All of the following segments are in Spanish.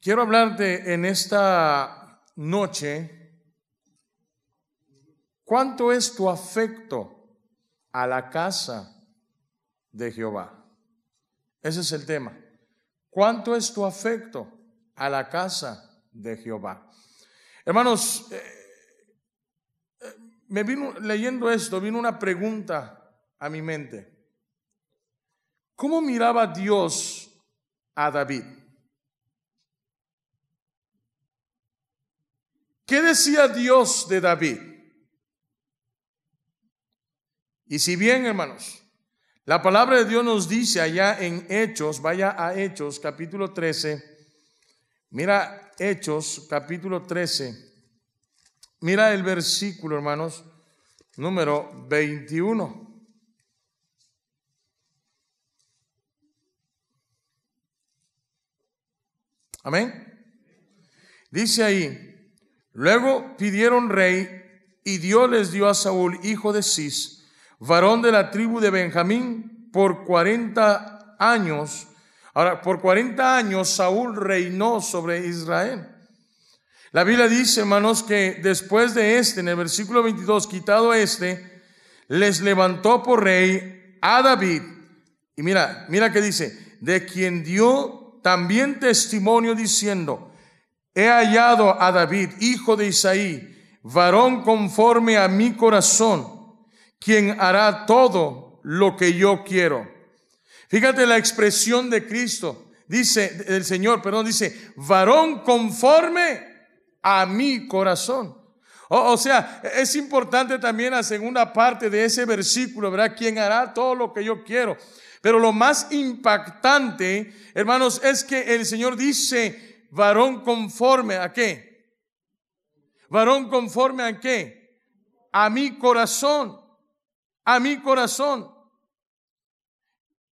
quiero hablarte en esta noche cuánto es tu afecto a la casa de Jehová. Ese es el tema. ¿Cuánto es tu afecto a la casa de Jehová? Hermanos, eh, eh, me vino leyendo esto, vino una pregunta a mi mente. ¿Cómo miraba Dios a David? ¿Qué decía Dios de David? Y si bien, hermanos, la palabra de Dios nos dice allá en Hechos, vaya a Hechos capítulo 13, mira Hechos capítulo 13, mira el versículo, hermanos, número 21. Amén. Dice ahí, luego pidieron rey y Dios les dio a Saúl, hijo de Cis, varón de la tribu de Benjamín, por 40 años. Ahora, por 40 años Saúl reinó sobre Israel. La Biblia dice, hermanos, que después de este, en el versículo 22, quitado este, les levantó por rey a David. Y mira, mira que dice, de quien dio también testimonio diciendo, he hallado a David, hijo de Isaí, varón conforme a mi corazón quien hará todo lo que yo quiero. Fíjate la expresión de Cristo, dice, del Señor, perdón, dice, varón conforme a mi corazón. O, sea, es importante también la segunda parte de ese versículo, ¿verdad? Quien hará todo lo que yo quiero. Pero lo más impactante, hermanos, es que el Señor dice, varón conforme a qué? Varón conforme a qué? A mi corazón a mi corazón.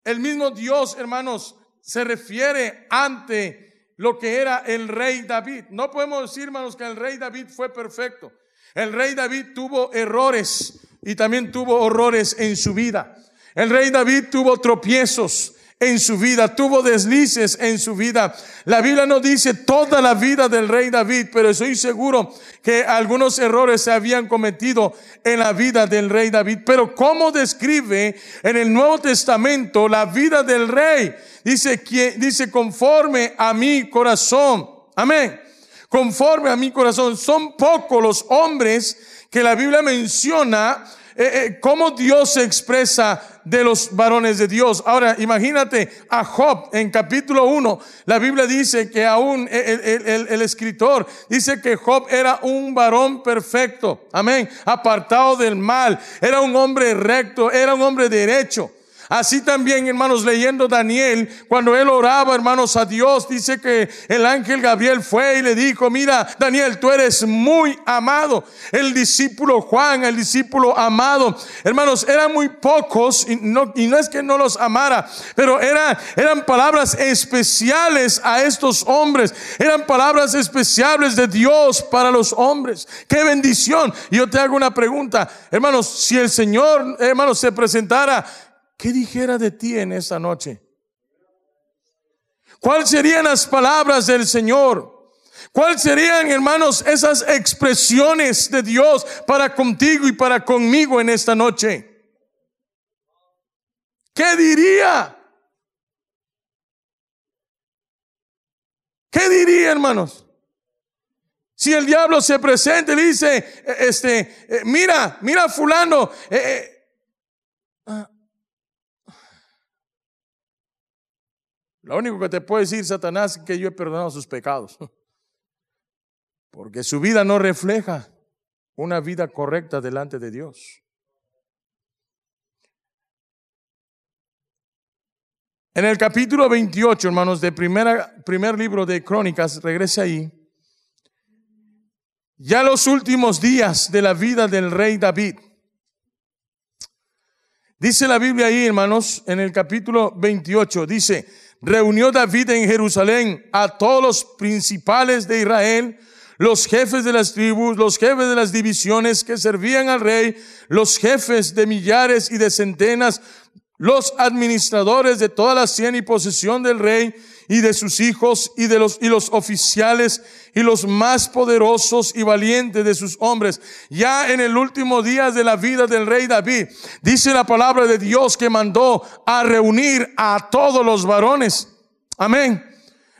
El mismo Dios, hermanos, se refiere ante lo que era el rey David. No podemos decir, hermanos, que el rey David fue perfecto. El rey David tuvo errores y también tuvo horrores en su vida. El rey David tuvo tropiezos en su vida, tuvo deslices en su vida. La Biblia no dice toda la vida del rey David, pero estoy seguro que algunos errores se habían cometido en la vida del rey David. Pero ¿cómo describe en el Nuevo Testamento la vida del rey? Dice dice conforme a mi corazón. Amén. Conforme a mi corazón. Son pocos los hombres que la Biblia menciona eh, eh, cómo Dios se expresa de los varones de Dios. Ahora, imagínate a Job en capítulo 1. La Biblia dice que aún el, el, escritor dice que Job era un varón perfecto. Amén. Apartado del mal. Era un hombre recto. Era un hombre derecho. Así también, hermanos, leyendo Daniel, cuando él oraba, hermanos, a Dios, dice que el ángel Gabriel fue y le dijo, mira, Daniel, tú eres muy amado. El discípulo Juan, el discípulo amado, hermanos, eran muy pocos y no, y no es que no los amara, pero era, eran palabras especiales a estos hombres. Eran palabras especiales de Dios para los hombres. Qué bendición. Y yo te hago una pregunta, hermanos, si el Señor, hermanos, se presentara ¿qué dijera de ti en esta noche? ¿Cuáles serían las palabras del Señor? ¿Cuáles serían, hermanos, esas expresiones de Dios para contigo y para conmigo en esta noche? ¿Qué diría? ¿Qué diría, hermanos? Si el diablo se presenta y dice, eh, este, eh, mira, mira fulano, eh, Lo único que te puede decir Satanás es que yo he perdonado sus pecados. Porque su vida no refleja una vida correcta delante de Dios. En el capítulo 28, hermanos, de primera, primer libro de Crónicas, regrese ahí. Ya los últimos días de la vida del rey David. Dice la Biblia ahí, hermanos, en el capítulo 28, dice, reunió David en Jerusalén a todos los principales de Israel, los jefes de las tribus, los jefes de las divisiones que servían al rey, los jefes de millares y de centenas, los administradores de toda la cien y posesión del rey y de sus hijos y de los y los oficiales y los más poderosos y valientes de sus hombres. Ya en el último día de la vida del rey David, dice la palabra de Dios que mandó a reunir a todos los varones. Amén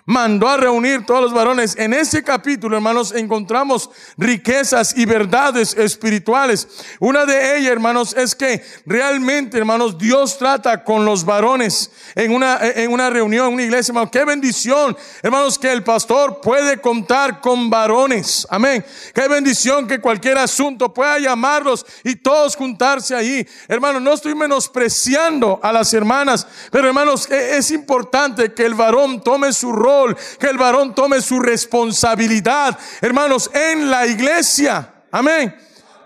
mandó a reunir todos los varones. En ese capítulo, hermanos, encontramos riquezas y verdades espirituales. Una de ellas, hermanos, es que realmente, hermanos, Dios trata con los varones en una, en una reunión, en una iglesia, hermanos. Qué bendición, hermanos, que el pastor puede contar con varones. Amén. Qué bendición que cualquier asunto pueda llamarlos y todos juntarse ahí. Hermanos, no estoy menospreciando a las hermanas, pero hermanos, e, es importante que el varón tome su rol que el varón tome su responsabilidad, hermanos, en la iglesia. Amén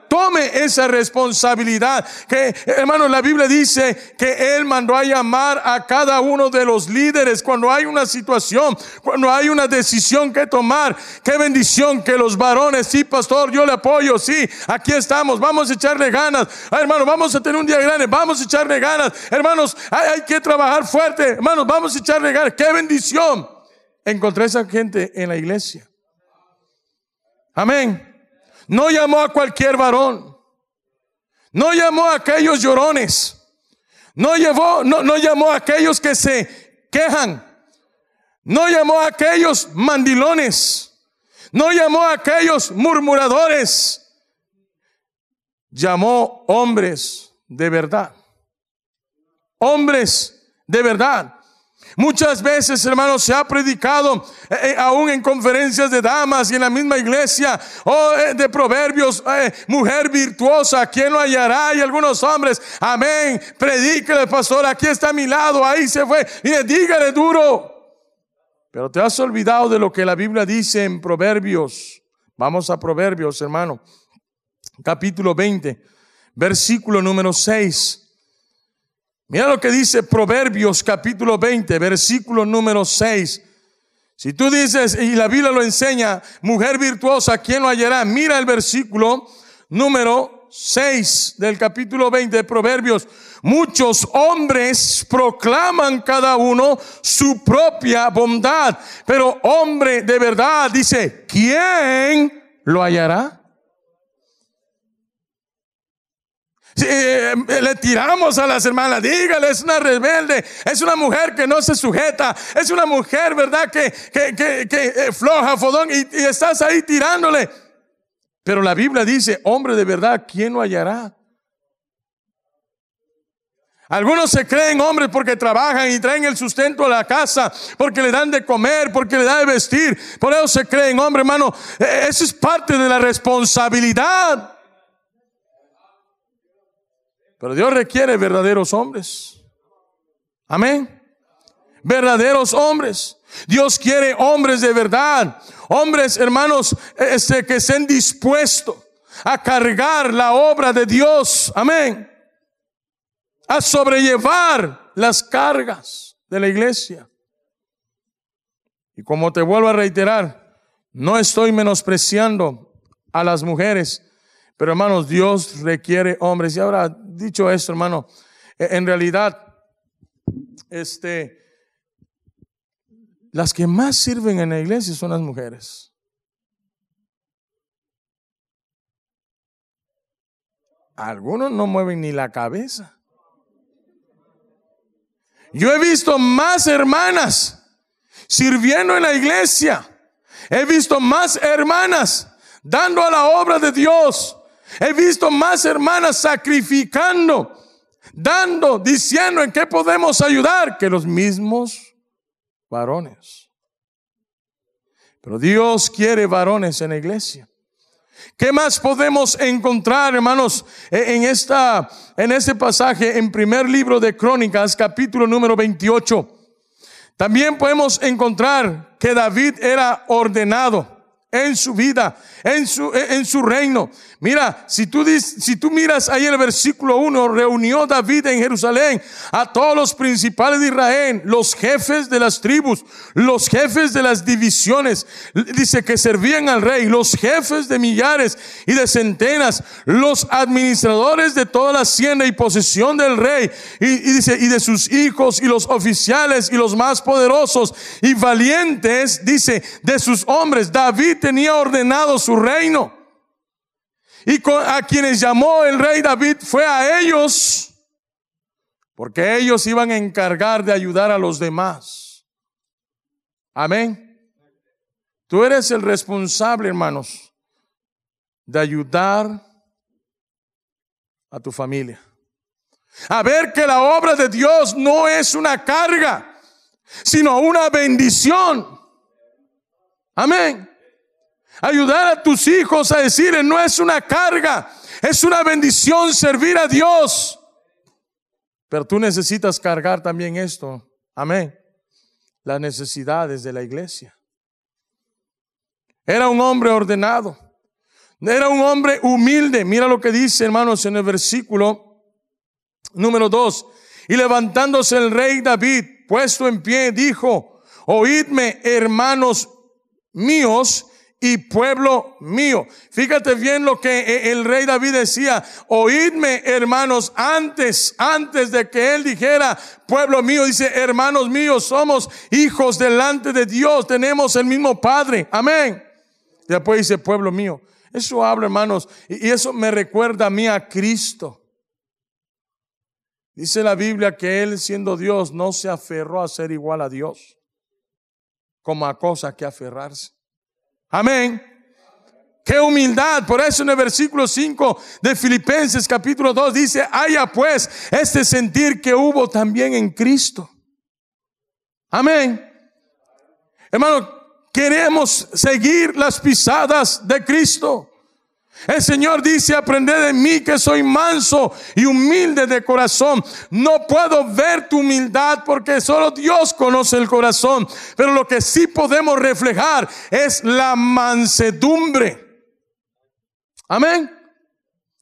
tome esa responsabilidad. Que, hermanos, la Biblia dice que Él mandó a llamar a cada uno de los líderes cuando hay una situación, cuando hay una decisión que tomar. Qué bendición que los varones, sí, pastor, yo le apoyo, sí, aquí estamos, vamos a echarle ganas. Hermanos, hermano, vamos a tener un día grande, vamos a echarle ganas. Hermanos, hay, hay que trabajar fuerte. Hermanos, vamos a echarle ganas. Qué bendición encontré esa gente en la iglesia. Amén. No llamó a cualquier varón. No llamó a aquellos llorones. No, llevó, no, no llamó a aquellos que se quejan. No llamó a aquellos mandilones. No llamó a aquellos murmuradores. Llamó hombres de verdad. Hombres de verdad. Muchas veces, hermanos, se ha predicado eh, eh, aún en conferencias de damas y en la misma iglesia, o eh, de proverbios, mujer virtuosa, ¿quién lo hallará? Y algunos hombres, amén, predíquele, pastor, aquí está a mi lado, ahí se fue, y dígale duro. Pero te has olvidado de lo que la Biblia dice en Proverbios. Vamos a Proverbios, hermano. Capítulo 20, versículo número 6. Mira lo que dice Proverbios capítulo 20, versículo número 6. Si tú dices, y la Biblia lo enseña, mujer virtuosa, ¿quién lo hallará? Mira el versículo número 6 del capítulo 20 de Proverbios. Muchos hombres proclaman cada uno su propia bondad, pero hombre de verdad dice, ¿quién lo hallará? Eh, le tiramos a las hermanas, dígale, es una rebelde, es una mujer que no se sujeta, es una mujer, ¿verdad? Que, que, que, que eh, floja, fodón, y, estás ahí tirándole. Pero la Biblia dice, hombre de verdad, ¿quién lo hallará? Algunos se creen hombres porque trabajan y traen el sustento a la casa, porque le dan de comer, porque le dan de vestir. Por eso se creen hombres, hermano. E, eso es parte de la responsabilidad. Pero Dios requiere verdaderos hombres. Amén. Verdaderos hombres. Dios quiere hombres de verdad. Hombres, hermanos, este, que estén dispuestos a cargar la obra de Dios. Amén. A sobrellevar las cargas de la iglesia. Y como te vuelvo a reiterar, no estoy menospreciando a las mujeres pero hermanos, Dios requiere hombres. Y ahora, dicho esto, hermano, e, en realidad, este, las que más sirven en la iglesia son las mujeres. Algunos no mueven ni la cabeza. Yo he visto más hermanas sirviendo en la iglesia. He visto más hermanas dando a la obra de Dios He visto más hermanas sacrificando, dando, diciendo en qué podemos ayudar que los mismos varones. Pero Dios quiere varones en la iglesia. ¿Qué más podemos encontrar, hermanos, e-, en esta en este pasaje en primer libro de Crónicas, capítulo número 28? También podemos encontrar que David era ordenado. En su vida, en su, en su reino. Mira, si tú, si tú miras ahí el versículo 1, reunió David en Jerusalén a todos los principales de Israel, los jefes de las tribus, los jefes de las divisiones, dice que servían al rey, los jefes de millares y de centenas, los administradores de toda la hacienda y posesión del rey, y, y dice, y de sus hijos y los oficiales y los más poderosos y valientes, dice, de sus hombres. David tenía ordenado su reino. Y a quienes llamó el rey David fue a ellos, porque ellos iban a encargar de ayudar a los demás. Amén. Tú eres el responsable, hermanos, de ayudar a tu familia. A ver que la obra de Dios no es una carga, sino una bendición. Amén. Ayudar a tus hijos a decir, no es una carga, es una bendición servir a Dios. Pero tú necesitas cargar también esto. Amén. Las necesidades de la iglesia. Era un hombre ordenado. Era un hombre humilde. Mira lo que dice, hermanos, en el versículo número 2. Y levantándose el rey David, puesto en pie, dijo, oídme, hermanos míos, y pueblo mío. Fíjate bien lo que eh, el rey David decía, oídme hermanos, antes, antes de que él dijera, pueblo mío, dice, hermanos míos, somos hijos delante de Dios, tenemos el mismo Padre, amén. Después dice, pueblo mío. Eso habla, hermanos, y eso me recuerda a mí a Cristo. Dice la Biblia que Él, siendo Dios, no se aferró a ser igual a Dios, como a cosa que aferrarse. Amén. Qué humildad. Por eso en el versículo 5 de Filipenses capítulo 2 dice, haya pues este sentir que hubo también en Cristo. Amén. Hermano, queremos seguir las pisadas de Cristo. El Señor dice, aprended de mí que soy manso y humilde de corazón. No puedo ver tu humildad porque solo Dios conoce el corazón. Pero lo que sí podemos reflejar es la mansedumbre. Amén.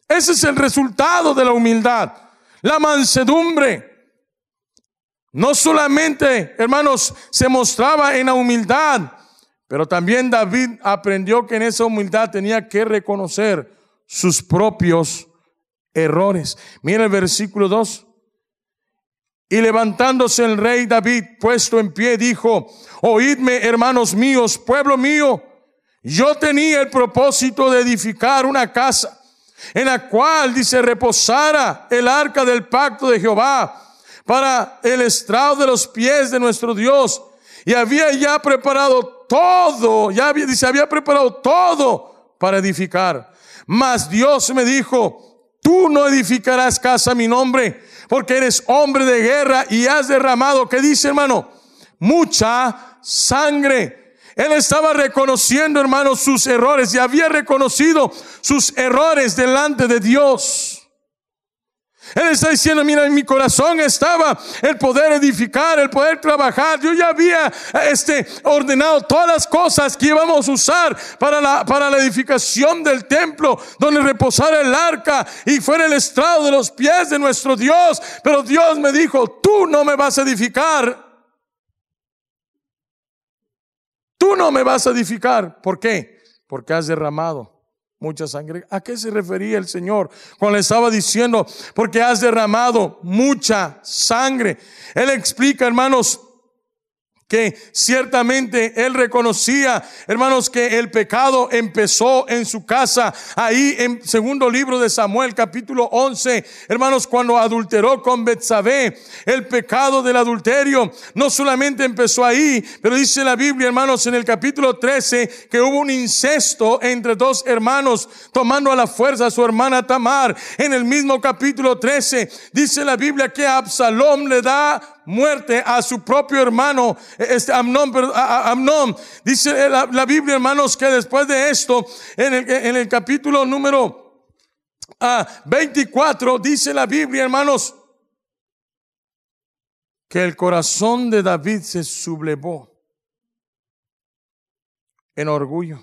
Ese es el resultado de la humildad. La mansedumbre. No solamente, hermanos, se mostraba en la humildad, pero también David aprendió que en esa humildad tenía que reconocer sus propios errores. Mira el versículo 2. Y levantándose el rey David, puesto en pie, dijo, oídme, hermanos míos, pueblo mío, yo tenía el propósito de edificar una casa en la cual, dice, reposara el arca del pacto de Jehová para el estrado de los pies de nuestro Dios. Y había ya preparado todo, ya había, dice, había preparado todo para edificar. Mas Dios me dijo, tú no edificarás casa a mi nombre, porque eres hombre de guerra y has derramado, ¿qué dice hermano? Mucha sangre. Él estaba reconociendo, hermano, sus errores y había reconocido sus errores delante de Dios. Él está diciendo, mira, en mi corazón estaba el poder edificar, el poder trabajar. Yo ya había este, ordenado todas las cosas que íbamos a usar para la, para la edificación del templo, donde reposara el arca y fuera el estrado de los pies de nuestro Dios. Pero Dios me dijo, tú no me vas a edificar. Tú no me vas a edificar. ¿Por qué? Porque has derramado mucha sangre. ¿A qué se refería el Señor cuando le estaba diciendo, porque has derramado mucha sangre? Él explica, hermanos, que ciertamente él reconocía, hermanos, que el pecado empezó en su casa, ahí en segundo libro de Samuel, capítulo 11, hermanos, cuando adulteró con Betsabé, el pecado del adulterio no solamente empezó ahí, pero dice la Biblia, hermanos, en el capítulo 13, que hubo un incesto entre dos hermanos, tomando a la fuerza a su hermana Tamar. En el mismo capítulo 13, dice la Biblia que Absalom le da muerte a su propio hermano, este Amnón. Dice la, Biblia, hermanos, que después de esto, en el, capítulo número 24, ah, dice la Biblia, hermanos, que el corazón de David se sublevó en orgullo.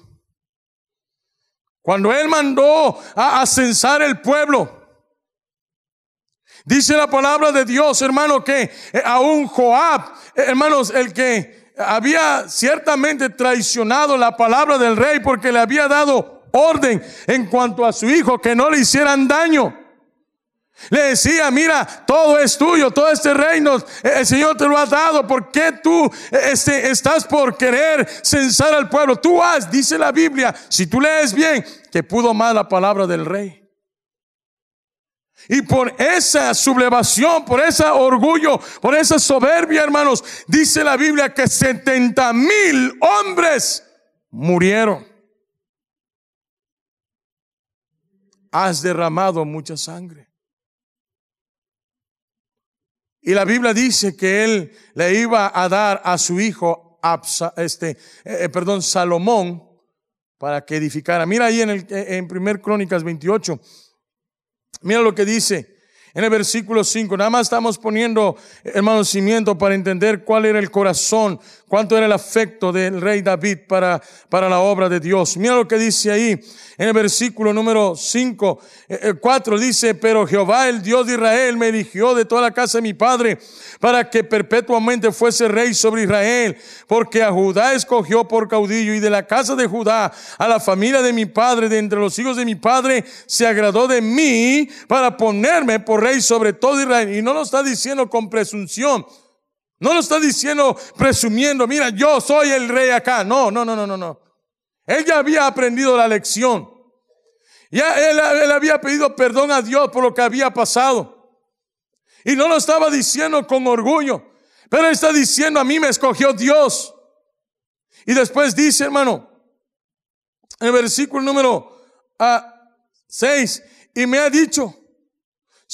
Cuando él mandó a, censar el pueblo, dice la palabra de Dios, hermano, que eh, aún Joab, eh, hermanos, el que había ciertamente traicionado la palabra del rey porque le había dado orden en cuanto a su hijo, que no le hicieran daño. Le decía, mira, todo es tuyo, todo este reino, eh, el Señor te lo ha dado. ¿Por qué tú este, estás por querer censar al pueblo? Tú has, dice la Biblia, si tú lees bien, que pudo más la palabra del rey. Y por esa sublevación, por ese orgullo, por esa soberbia, hermanos, dice la Biblia que 70 mil hombres murieron. Has derramado mucha sangre. Y la Biblia dice que él le iba a dar a su hijo, este, eh, eh, perdón, Salomón, para que edificara. Mira ahí en, el, en primer Crónicas 28. Mira lo que dice en el versículo 5. Nada más estamos poniendo, hermano, cimiento para entender cuál era el corazón, cuánto era el afecto del rey David para, para la obra de Dios. Mira lo que dice ahí en el versículo número 5, 4 eh, eh, dice, pero Jehová, el Dios de Israel, me eligió de toda la casa de mi padre para que perpetuamente fuese rey sobre Israel, porque a Judá escogió por caudillo y de la casa de Judá a la familia de mi padre, de entre los hijos de mi padre, se agradó de mí para ponerme por rey sobre todo Israel. Y no lo está diciendo con presunción. No lo está diciendo presumiendo, mira, yo soy el rey acá. No, no, no, no, no, no. Él ya había aprendido la lección. Ya él, había pedido perdón a Dios por lo que había pasado. Y no lo estaba diciendo con orgullo, pero está diciendo, a mí me escogió Dios. Y después dice, hermano, en el versículo número 6, ah, y me ha dicho,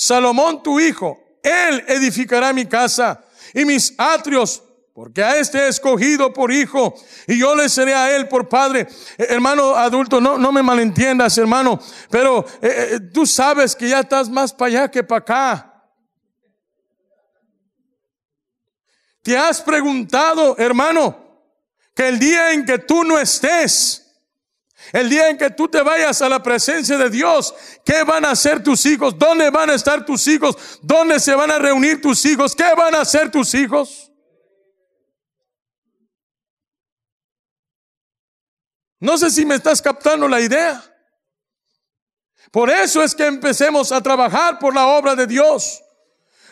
Salomón tu hijo, él edificará mi casa y mis atrios porque a este he escogido por hijo y yo le seré a él por padre. Eh, hermano adulto, no, no me malentiendas, hermano, pero eh, eh, tú sabes que ya estás más para allá que para acá. Te has preguntado, hermano, que el día en que tú no estés, el día en que tú te vayas a la presencia de Dios, ¿qué van a hacer tus hijos? ¿Dónde van a estar tus hijos? ¿Dónde se van a reunir tus hijos? ¿Qué van a hacer tus hijos? No sé si me estás captando la idea. Por eso es que empecemos a trabajar por la obra de Dios.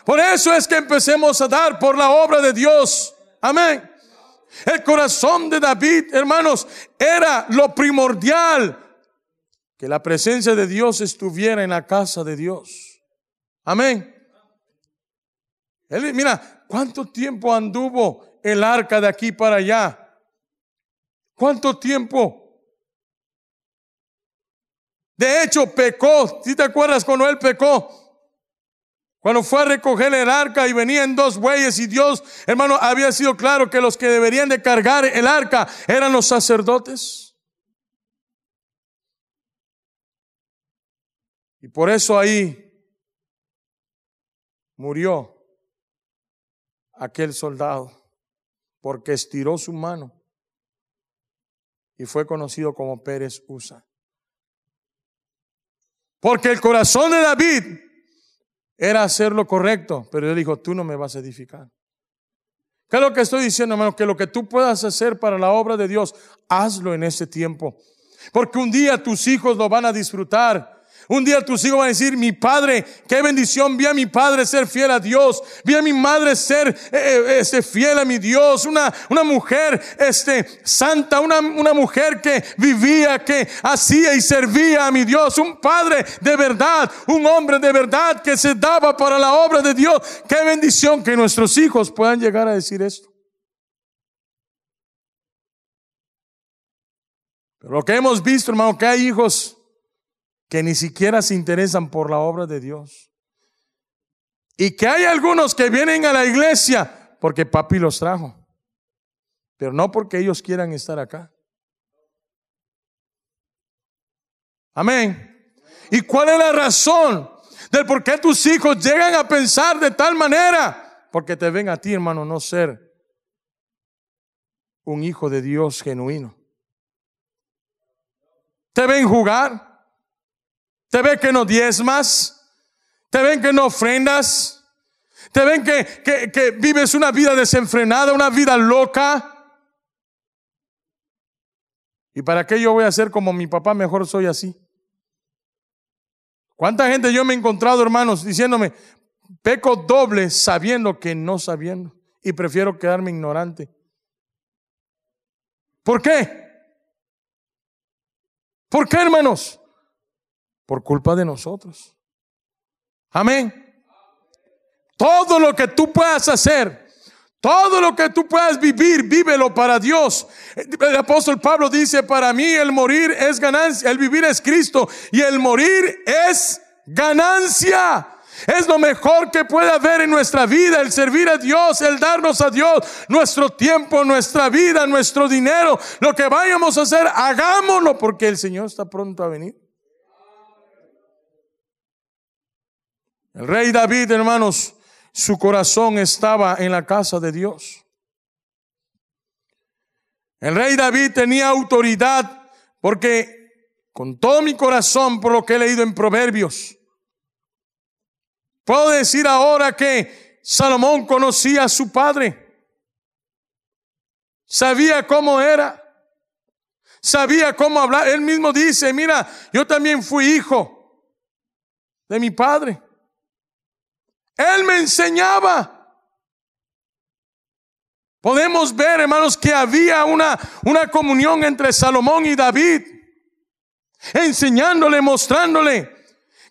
Por eso es que empecemos a dar por la obra de Dios. Amén. El corazón de David, hermanos, era lo primordial. Que la presencia de Dios estuviera en la casa de Dios. Amén. Mira, ¿cuánto tiempo anduvo el arca de aquí para allá? ¿Cuánto tiempo? De hecho, pecó. Si te acuerdas cuando él pecó? Cuando fue a recoger el arca y venían dos bueyes y Dios, hermano, había sido claro que los que deberían de cargar el arca eran los sacerdotes. Y por eso ahí murió aquel soldado, porque estiró su mano y fue conocido como Pérez Usa. Porque el corazón de David era hacer lo correcto, pero él dijo, tú no me vas a edificar. ¿Qué es lo que estoy diciendo, hermano? Que lo que tú puedas hacer para la obra de Dios, hazlo en ese tiempo. Porque un día tus hijos lo van a disfrutar. Un día tus hijos van a decir, mi padre, qué bendición, vi a mi padre ser fiel a Dios, vi a mi madre ser eh, eh, este, fiel a mi Dios, una, una mujer este, santa, una, una mujer que vivía, que hacía y servía a mi Dios, un padre de verdad, un hombre de verdad que se daba para la obra de Dios. Qué bendición que nuestros hijos puedan llegar a decir esto. Pero lo que hemos visto, hermano, que hay hijos que ni siquiera se interesan por la obra de Dios. Y que hay algunos que vienen a la iglesia porque papi los trajo, pero no porque ellos quieran estar acá. Amén. ¿Y cuál es la razón del por qué tus hijos llegan a pensar de tal manera? Porque te ven a ti, hermano, no ser un hijo de Dios genuino te ven jugar, te ven que no diezmas, te ven que no ofrendas, te ven que, que, que vives una vida desenfrenada, una vida loca. ¿Y para qué yo voy a ser como mi papá? Mejor soy así. ¿Cuánta gente yo me he encontrado, hermanos, diciéndome, peco doble sabiendo que no sabiendo y prefiero quedarme ignorante? ¿Por qué? ¿Por qué, hermanos? Por culpa de nosotros. Amén. Todo lo que tú puedas hacer todo lo que tú puedas vivir, vívelo para Dios. El apóstol Pablo dice, para mí el morir es ganancia, el vivir es Cristo y el morir es ganancia. Es lo mejor que puede haber en nuestra vida, el servir a Dios, el darnos a Dios nuestro tiempo, nuestra vida, nuestro dinero. Lo que vayamos a hacer, hagámoslo porque el Señor está pronto a venir. El rey David, hermanos, su corazón estaba en la casa de Dios. El rey David tenía autoridad porque con todo mi corazón, por lo que he leído en Proverbios, puedo decir ahora que Salomón conocía a su padre, sabía cómo era, sabía cómo hablar. Él mismo dice, mira, yo también fui hijo de mi padre. Él me enseñaba. Podemos ver, hermanos, que había una, una comunión entre Salomón y David, enseñándole, mostrándole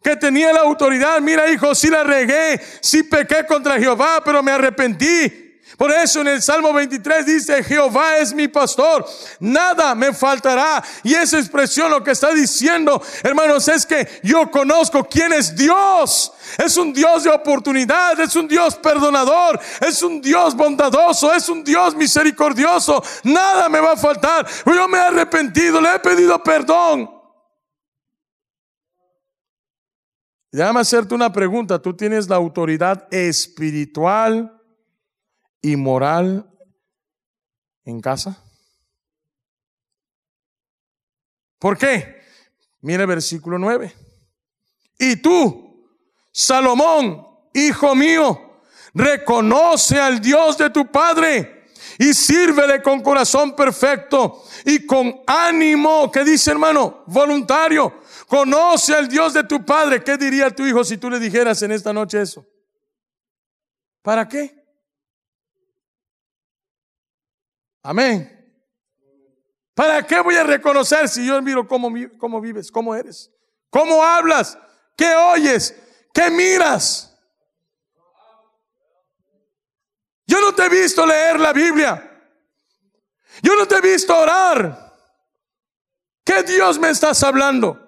que tenía la autoridad. Mira, hijo, si la regué, si pequé contra Jehová, pero me arrepentí. Por eso en el Salmo 23 dice, Jehová es mi pastor, nada me faltará. Y esa expresión lo que está diciendo, hermanos, es que yo conozco quién es Dios. Es un Dios de oportunidad, es un Dios perdonador, es un Dios bondadoso, es un Dios misericordioso. Nada me va a faltar. Yo me he arrepentido, le he pedido perdón. Déjame hacerte una pregunta. ¿Tú tienes la autoridad espiritual? Y moral en casa? ¿Por qué? Mire versículo 9. Y tú, Salomón, hijo mío, reconoce al Dios de tu Padre y sírvele con corazón perfecto y con ánimo, que dice hermano, voluntario. Conoce al Dios de tu Padre. ¿Qué diría tu hijo si tú le dijeras en esta noche eso? ¿Para qué? Amén. ¿Para qué voy a reconocer si yo miro cómo, cómo vives, cómo eres, cómo hablas, qué oyes, qué miras? Yo no te he visto leer la Biblia. Yo no te he visto orar. ¿Qué Dios me estás hablando?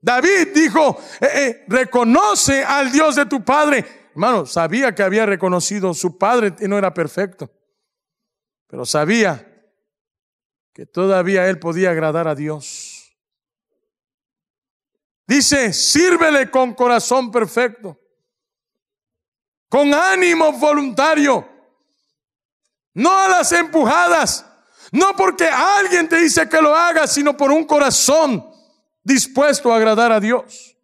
David dijo, eh, eh, reconoce al Dios de tu padre. Hermano, sabía que había reconocido su padre y no era perfecto pero sabía que todavía él podía agradar a Dios. Dice, sírvele con corazón perfecto, con ánimo voluntario, no a las empujadas, no porque alguien te dice que lo hagas, sino por un corazón dispuesto a agradar a Dios.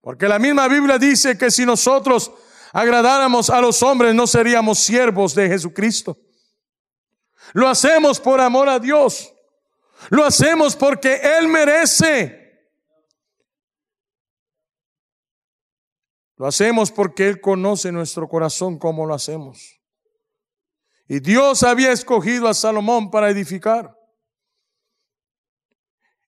Porque la misma Biblia dice que si nosotros agradáramos a los hombres, no seríamos siervos de Jesucristo. Lo hacemos por amor a Dios. Lo hacemos porque Él merece. Lo hacemos porque Él conoce nuestro corazón como lo hacemos. Y Dios había escogido a Salomón para edificar.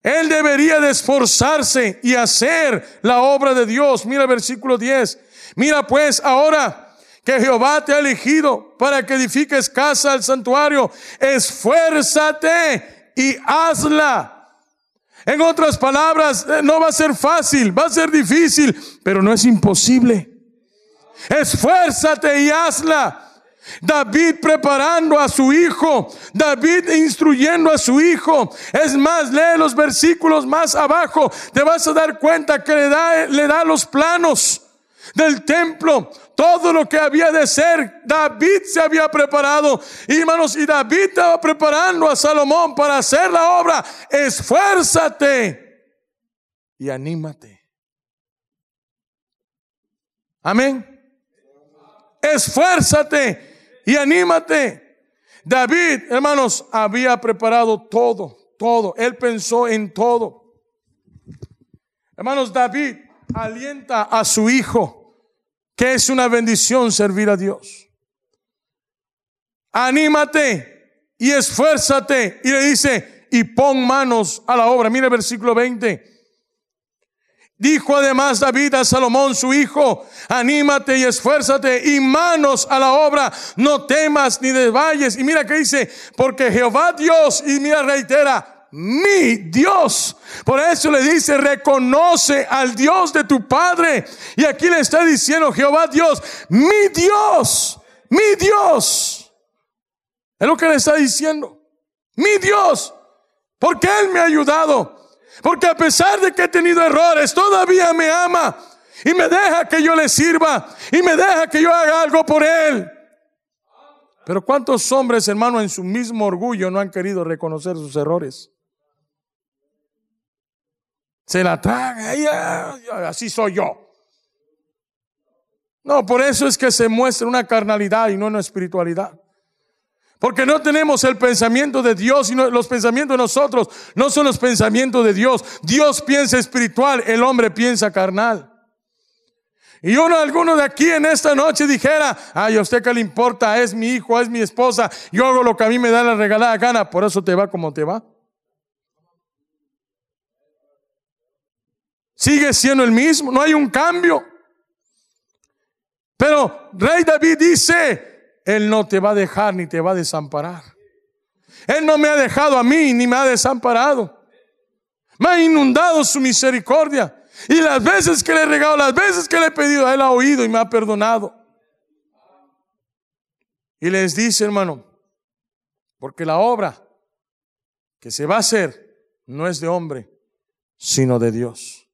Él debería de esforzarse y hacer la obra de Dios. Mira versículo 10. Mira pues ahora que Jehová te ha elegido para que edifiques casa al santuario, esfuérzate y hazla. En otras palabras, eh, no va a ser fácil, va a ser difícil, pero no es imposible. Esfuérzate y hazla. David preparando a su hijo, David instruyendo a su hijo. Es más, lee los versículos más abajo, te vas a dar cuenta que le da, le da los planos del templo, todo lo que había de ser, David se había preparado. Y hermanos, y David estaba preparando a Salomón para hacer la obra. Esfuérzate y anímate. Amén. Esfuérzate y anímate. David, hermanos, había preparado todo, todo. Él pensó en todo. Hermanos, David alienta a su hijo, que es una bendición servir a Dios. Anímate y esfuérzate. Y le dice, y pon manos a la obra. Mire el versículo 20. Dijo además David a Salomón, su hijo, anímate y esfuérzate y manos a la obra, no temas ni desvalles. Y mira que dice, porque Jehová Dios, y mira reitera, mi Dios. Por eso le dice, reconoce al Dios de tu Padre. Y aquí le está diciendo Jehová Dios, mi Dios, mi Dios. Es lo que le está diciendo. Mi Dios, porque Él me ha ayudado. Porque a pesar de que he tenido errores, todavía me ama. Y me deja que yo le sirva. Y me deja que yo haga algo por Él. Pero ¿cuántos hombres, hermano, en su mismo orgullo no han querido reconocer sus errores? Se la traga, así soy yo. No, por eso es que se muestra una carnalidad y no una espiritualidad. Porque no tenemos el pensamiento de Dios, sino los pensamientos de nosotros no son los pensamientos de Dios. Dios piensa espiritual, el hombre piensa carnal. Y uno, alguno de aquí en esta noche dijera, ay, a usted qué le importa, es mi hijo, es mi esposa, yo hago lo que a mí me da la regalada gana, por eso te va como te va. Sigue siendo el mismo, no hay un cambio. Pero Rey David dice, Él no te va a dejar ni te va a desamparar. Él no me ha dejado a mí ni me ha desamparado. Me ha inundado su misericordia. Y las veces que le he regado, las veces que le he pedido, Él ha oído y me ha perdonado. Y les dice, hermano, porque la obra que se va a hacer no es de hombre, sino de Dios.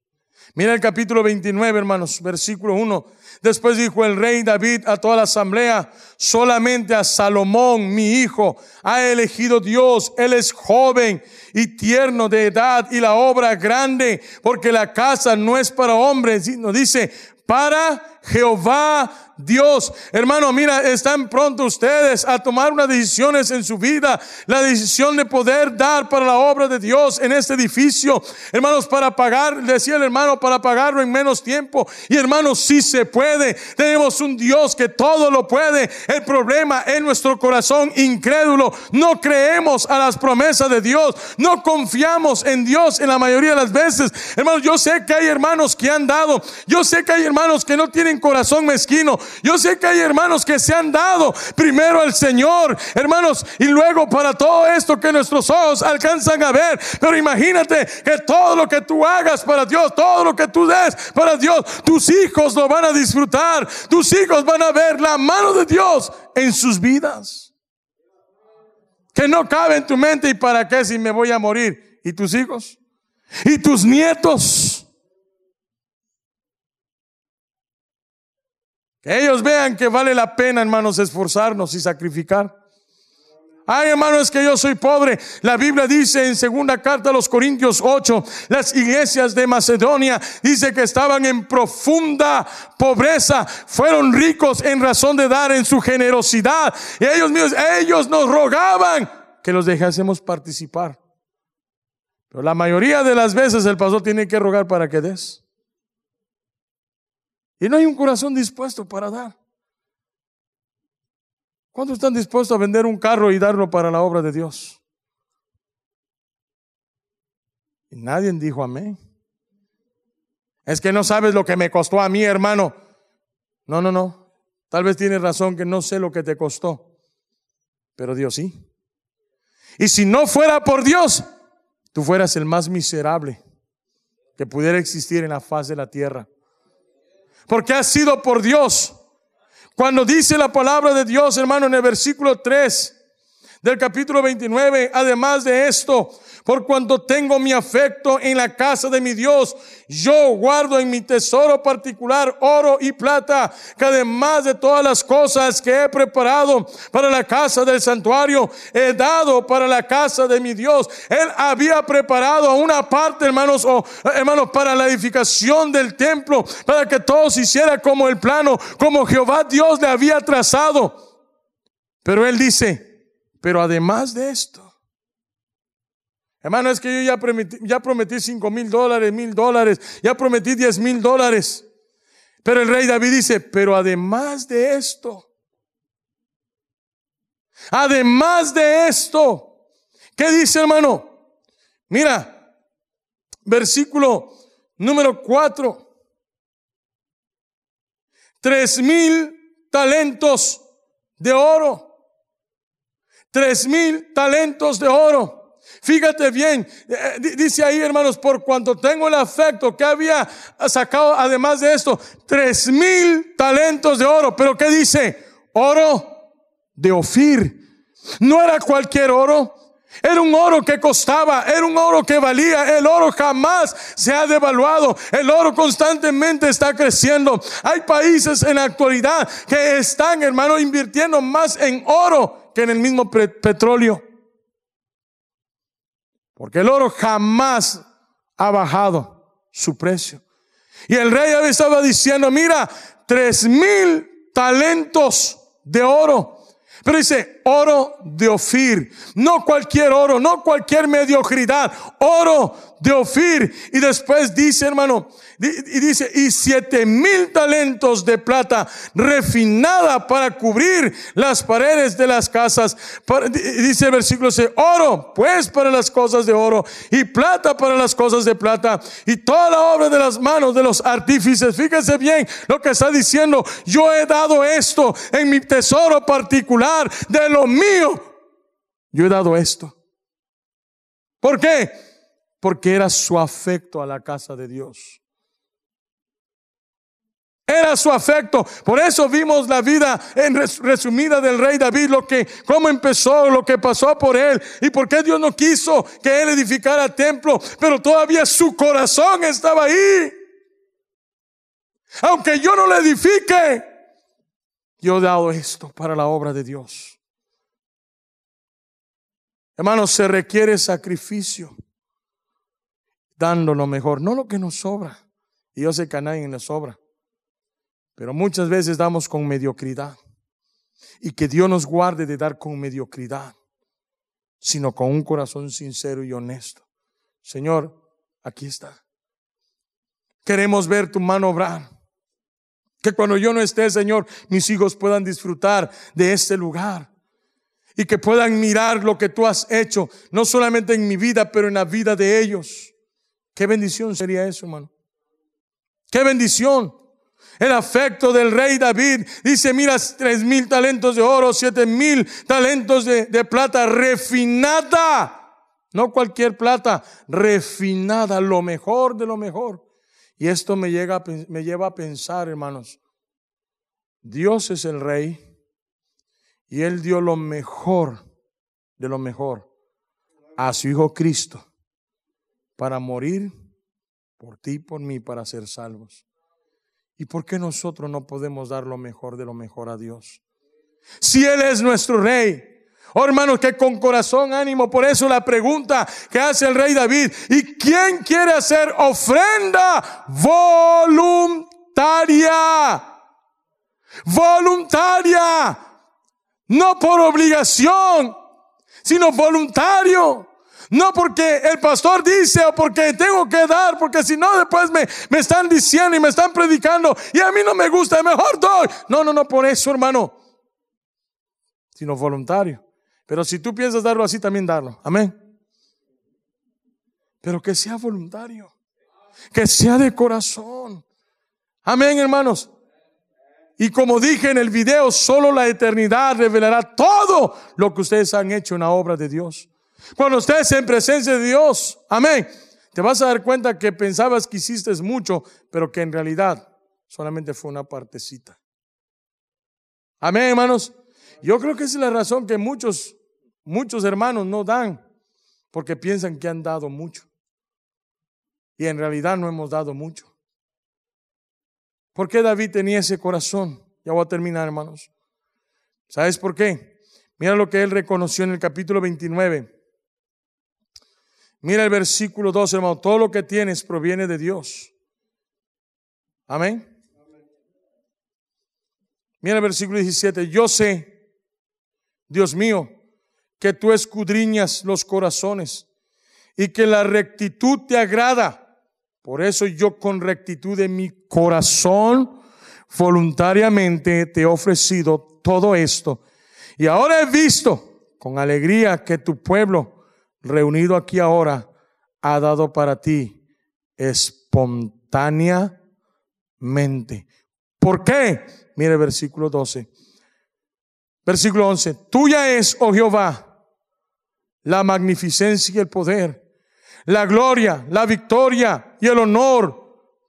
Mira el capítulo 29, hermanos, versículo 1. Después dijo el rey David a toda la asamblea, solamente a Salomón, mi hijo, ha elegido Dios. Él es joven y tierno de edad y la obra grande, porque la casa no es para hombres, sino dice, para Jehová Dios. Hermano, mira, están pronto ustedes a tomar unas decisiones en su vida. La decisión de poder dar para la obra de Dios en este edificio. Hermanos, para pagar, decía el hermano, para pagarlo en menos tiempo. Y hermanos, si se puede. Tenemos un Dios que todo lo puede. El problema es nuestro corazón incrédulo. No creemos a las promesas de Dios. No confiamos en Dios en la mayoría de las veces. Hermanos, yo sé que hay hermanos que han dado. Yo sé que hay hermanos que no tienen corazón mezquino. Yo sé que hay hermanos que se han dado primero al Señor, hermanos, y luego para todo esto que nuestros ojos alcanzan a ver. Pero imagínate que todo lo que tú hagas para Dios, todo lo que tú des para Dios, tus hijos lo van a disfrutar. Tus hijos van a ver la mano de Dios en sus vidas. Que no cabe en tu mente y para qué si me voy a morir. ¿Y tus hijos? ¿Y tus nietos? Que ellos vean que vale la pena, hermanos, esforzarnos y sacrificar. Ay, hermanos, es que yo soy pobre. La Biblia dice en segunda carta a los Corintios 8, las iglesias de Macedonia dice que estaban en profunda pobreza, fueron ricos en razón de dar en su generosidad. Y ellos míos, ellos nos rogaban que los dejásemos participar. Pero la mayoría de las veces el pastor tiene que rogar para que des. Y no hay un corazón dispuesto para dar. ¿Cuántos están dispuestos a vender un carro y darlo para la obra de Dios? Y nadie dijo amén. Es que no sabes lo que me costó a mí, hermano. No, no, no. Tal vez tienes razón que no sé lo que te costó. Pero Dios sí. Y si no fuera por Dios, tú fueras el más miserable que pudiera existir en la faz de la tierra porque ha sido por Dios. Cuando dice la palabra de Dios, hermano, en el versículo 3 del capítulo 29, además de esto, por cuanto tengo mi afecto en la casa de mi Dios, yo guardo en mi tesoro particular oro y plata, que además de todas las cosas que he preparado para la casa del santuario, he dado para la casa de mi Dios. Él había preparado una parte, hermanos, o hermanos, para la edificación del templo, para que todo se hiciera como el plano, como Jehová Dios le había trazado. Pero él dice, pero además de esto, hermano, es que yo ya prometí, ya prometí cinco mil dólares, mil dólares, ya prometí diez mil dólares. Pero el rey David dice, pero además de esto, además de esto, ¿qué dice hermano? Mira, versículo número cuatro. Tres mil talentos de oro tres mil talentos de oro. Fíjate bien, eh, dice ahí hermanos, por cuanto tengo el afecto que había sacado además de esto, tres mil talentos de oro. Pero ¿qué dice? Oro de Ofir. No era cualquier oro. Era un oro que costaba, era un oro que valía. El oro jamás se ha devaluado. El oro constantemente está creciendo. Hay países en la actualidad que están, hermano, invirtiendo más en oro que en el mismo petróleo. Porque el oro jamás ha bajado su precio. Y el rey estaba diciendo, mira, tres mil talentos de oro. Pero dice, oro de Ofir. No cualquier oro, no cualquier mediocridad. Oro de Ofir. Y después dice, hermano, y dice, y siete mil talentos de plata refinada para cubrir las paredes de las casas. dice el versículo C, oro, pues para las cosas de oro, y plata para las cosas de plata, y toda la obra de las manos de los artífices. Fíjese bien lo que está diciendo. Yo he dado esto en mi tesoro particular de lo mío. Yo he dado esto. ¿Por qué? Porque era su afecto a la casa de Dios. Era su afecto. Por eso vimos la vida en resumida del rey David, lo que, cómo empezó, lo que pasó por él y por qué Dios no quiso que él edificara templo, pero todavía su corazón estaba ahí. Aunque yo no le edifique, yo he dado esto para la obra de Dios. Hermanos, se requiere sacrificio, dando lo mejor, no lo que nos sobra. Y yo sé que a nadie le sobra. Pero muchas veces damos con mediocridad. Y que Dios nos guarde de dar con mediocridad, sino con un corazón sincero y honesto. Señor, aquí está. Queremos ver tu mano obrar. Que cuando yo no esté, Señor, mis hijos puedan disfrutar de este lugar y que puedan mirar lo que tú has hecho, no solamente en mi vida, pero en la vida de ellos. Qué bendición sería eso, hermano. Qué bendición. El afecto del rey David dice, mira, tres mil talentos de oro, siete mil talentos de, de plata refinada. No cualquier plata, refinada, lo mejor de lo mejor. Y esto me, llega, me lleva a pensar, hermanos, Dios es el rey y Él dio lo mejor de lo mejor a su Hijo Cristo para morir por ti y por mí, para ser salvos. ¿Y por qué nosotros no podemos dar lo mejor de lo mejor a Dios? Si Él es nuestro Rey. Oh hermanos, que con corazón ánimo, por eso la pregunta que hace el rey David, ¿y quién quiere hacer ofrenda voluntaria? Voluntaria no por obligación, sino voluntario. No porque el pastor dice o porque tengo que dar, porque si no después me, me están diciendo y me están predicando y a mí no me gusta, mejor doy. No, no, no por eso, hermano, sino voluntario. Pero si tú piensas darlo así, también darlo. Amén. Pero que sea voluntario, que sea de corazón. Amén, hermanos. Y como dije en el video, solo la eternidad revelará todo lo que ustedes han hecho en la obra de Dios. Cuando estés en presencia de Dios, amén, te vas a dar cuenta que pensabas que hiciste mucho, pero que en realidad solamente fue una partecita. Amén, hermanos. Yo creo que esa es la razón que muchos, muchos hermanos no dan, porque piensan que han dado mucho. Y en realidad no hemos dado mucho. ¿Por qué David tenía ese corazón? Ya voy a terminar, hermanos. ¿Sabes por qué? Mira lo que él reconoció en el capítulo 29. Mira el versículo 2, hermano. Todo lo que tienes proviene de Dios. Amén. Mira el versículo 17. Yo sé, Dios mío, que tú escudriñas los corazones y que la rectitud te agrada. Por eso yo con rectitud de mi corazón voluntariamente te he ofrecido todo esto. Y ahora he visto con alegría que tu pueblo reunido aquí ahora ha dado para ti espontáneamente. ¿Por qué? Mire versículo 12. Versículo 11. Tuya es, oh Jehová, la magnificencia y el poder, la gloria, la victoria y el honor,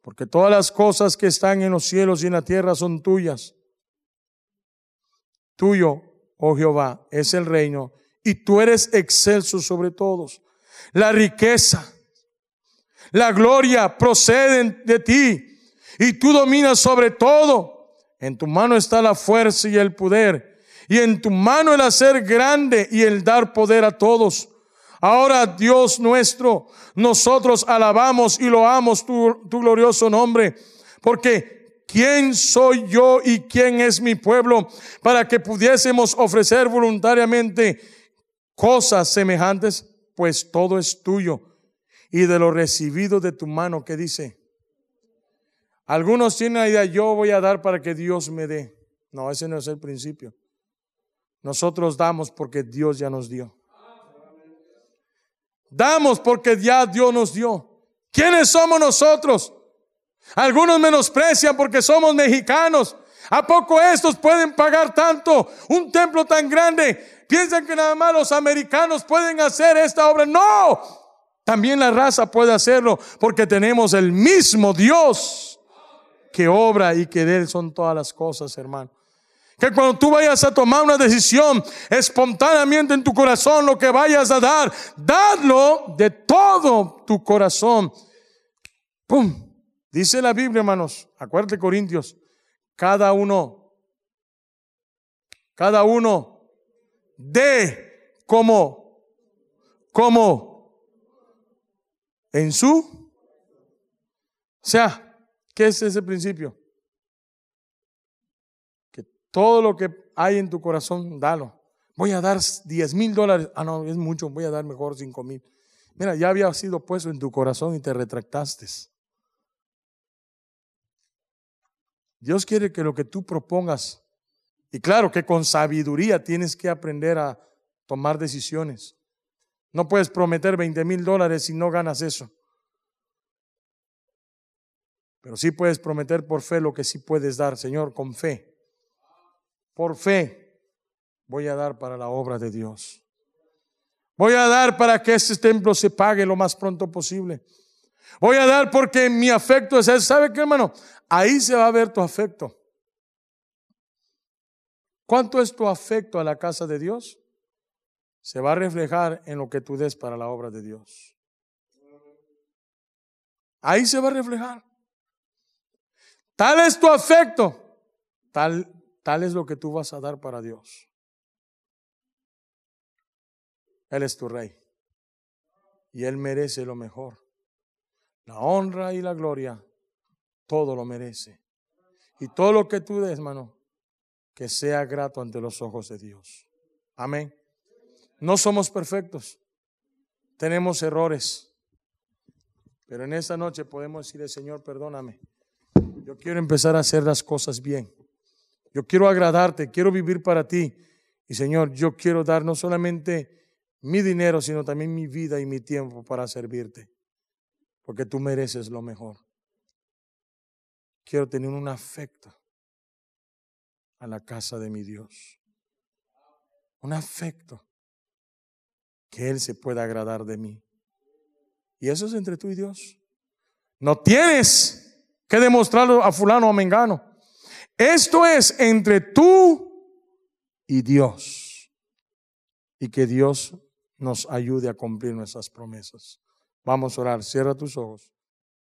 porque todas las cosas que están en los cielos y en la tierra son tuyas. Tuyo, oh Jehová, es el reino, y tú eres excelso sobre todos. La riqueza, la gloria proceden de ti, y tú dominas sobre todo. En tu mano está la fuerza y el poder y en tu mano el hacer grande y el dar poder a todos. Ahora, Dios nuestro, nosotros alabamos y loamos tu, tu glorioso nombre, porque ¿quién soy yo y quién es mi pueblo para que pudiésemos ofrecer voluntariamente cosas semejantes? Pues todo es tuyo y de lo recibido de tu mano, ¿qué dice? Algunos tienen la idea, yo voy a dar para que Dios me dé. No, ese no es el principio. Nosotros damos porque Dios ya nos dio. Damos porque ya Dios nos dio. ¿Quiénes somos nosotros? Algunos menosprecian porque somos mexicanos. ¿A poco estos pueden pagar tanto? Un templo tan grande. Piensan que nada más los americanos pueden hacer esta obra. No. También la raza puede hacerlo porque tenemos el mismo Dios que obra y que de él son todas las cosas, hermano. Que cuando tú vayas a tomar una decisión espontáneamente en tu corazón, lo que vayas a dar, dadlo de todo tu corazón. ¡Pum! Dice la Biblia, hermanos, acuérdate Corintios, cada uno, cada uno de como, como en su. O sea, ¿qué es ese principio? Todo lo que hay en tu corazón, dalo. Voy a dar 10 mil dólares. Ah, no, es mucho. Voy a dar mejor 5 mil. Mira, ya había sido puesto en tu corazón y te retractaste. Dios quiere que lo que tú propongas, y claro que con sabiduría tienes que aprender a tomar decisiones. No puedes prometer 20 mil dólares si no ganas eso. Pero sí puedes prometer por fe lo que sí puedes dar, Señor, con fe por fe, voy a dar para la obra de Dios. Voy a dar para que este templo se pague lo más pronto posible. Voy a dar porque mi afecto es ese. ¿Sabe qué, hermano? Ahí se va a ver tu afecto. ¿Cuánto es tu afecto a la casa de Dios? Se va a reflejar en lo que tú des para la obra de Dios. Ahí se va a reflejar. Tal es tu afecto, tal Tal es lo que tú vas a dar para Dios. Él es tu rey. Y Él merece lo mejor. La honra y la gloria, todo lo merece. Y todo lo que tú des, hermano, que sea grato ante los ojos de Dios. Amén. No somos perfectos. Tenemos errores. Pero en esta noche podemos decirle, Señor, perdóname. Yo quiero empezar a hacer las cosas bien. Yo quiero agradarte, quiero vivir para ti. Y Señor, yo quiero dar no solamente mi dinero, sino también mi vida y mi tiempo para servirte, porque tú mereces lo mejor. Quiero tener un afecto a la casa de mi Dios. Un afecto que Él se pueda agradar de mí. Y eso es entre tú y Dios. No tienes que demostrarlo a fulano o a mengano. Esto es entre tú y Dios. Y que Dios nos ayude a cumplir nuestras promesas. Vamos a orar. Cierra tus ojos.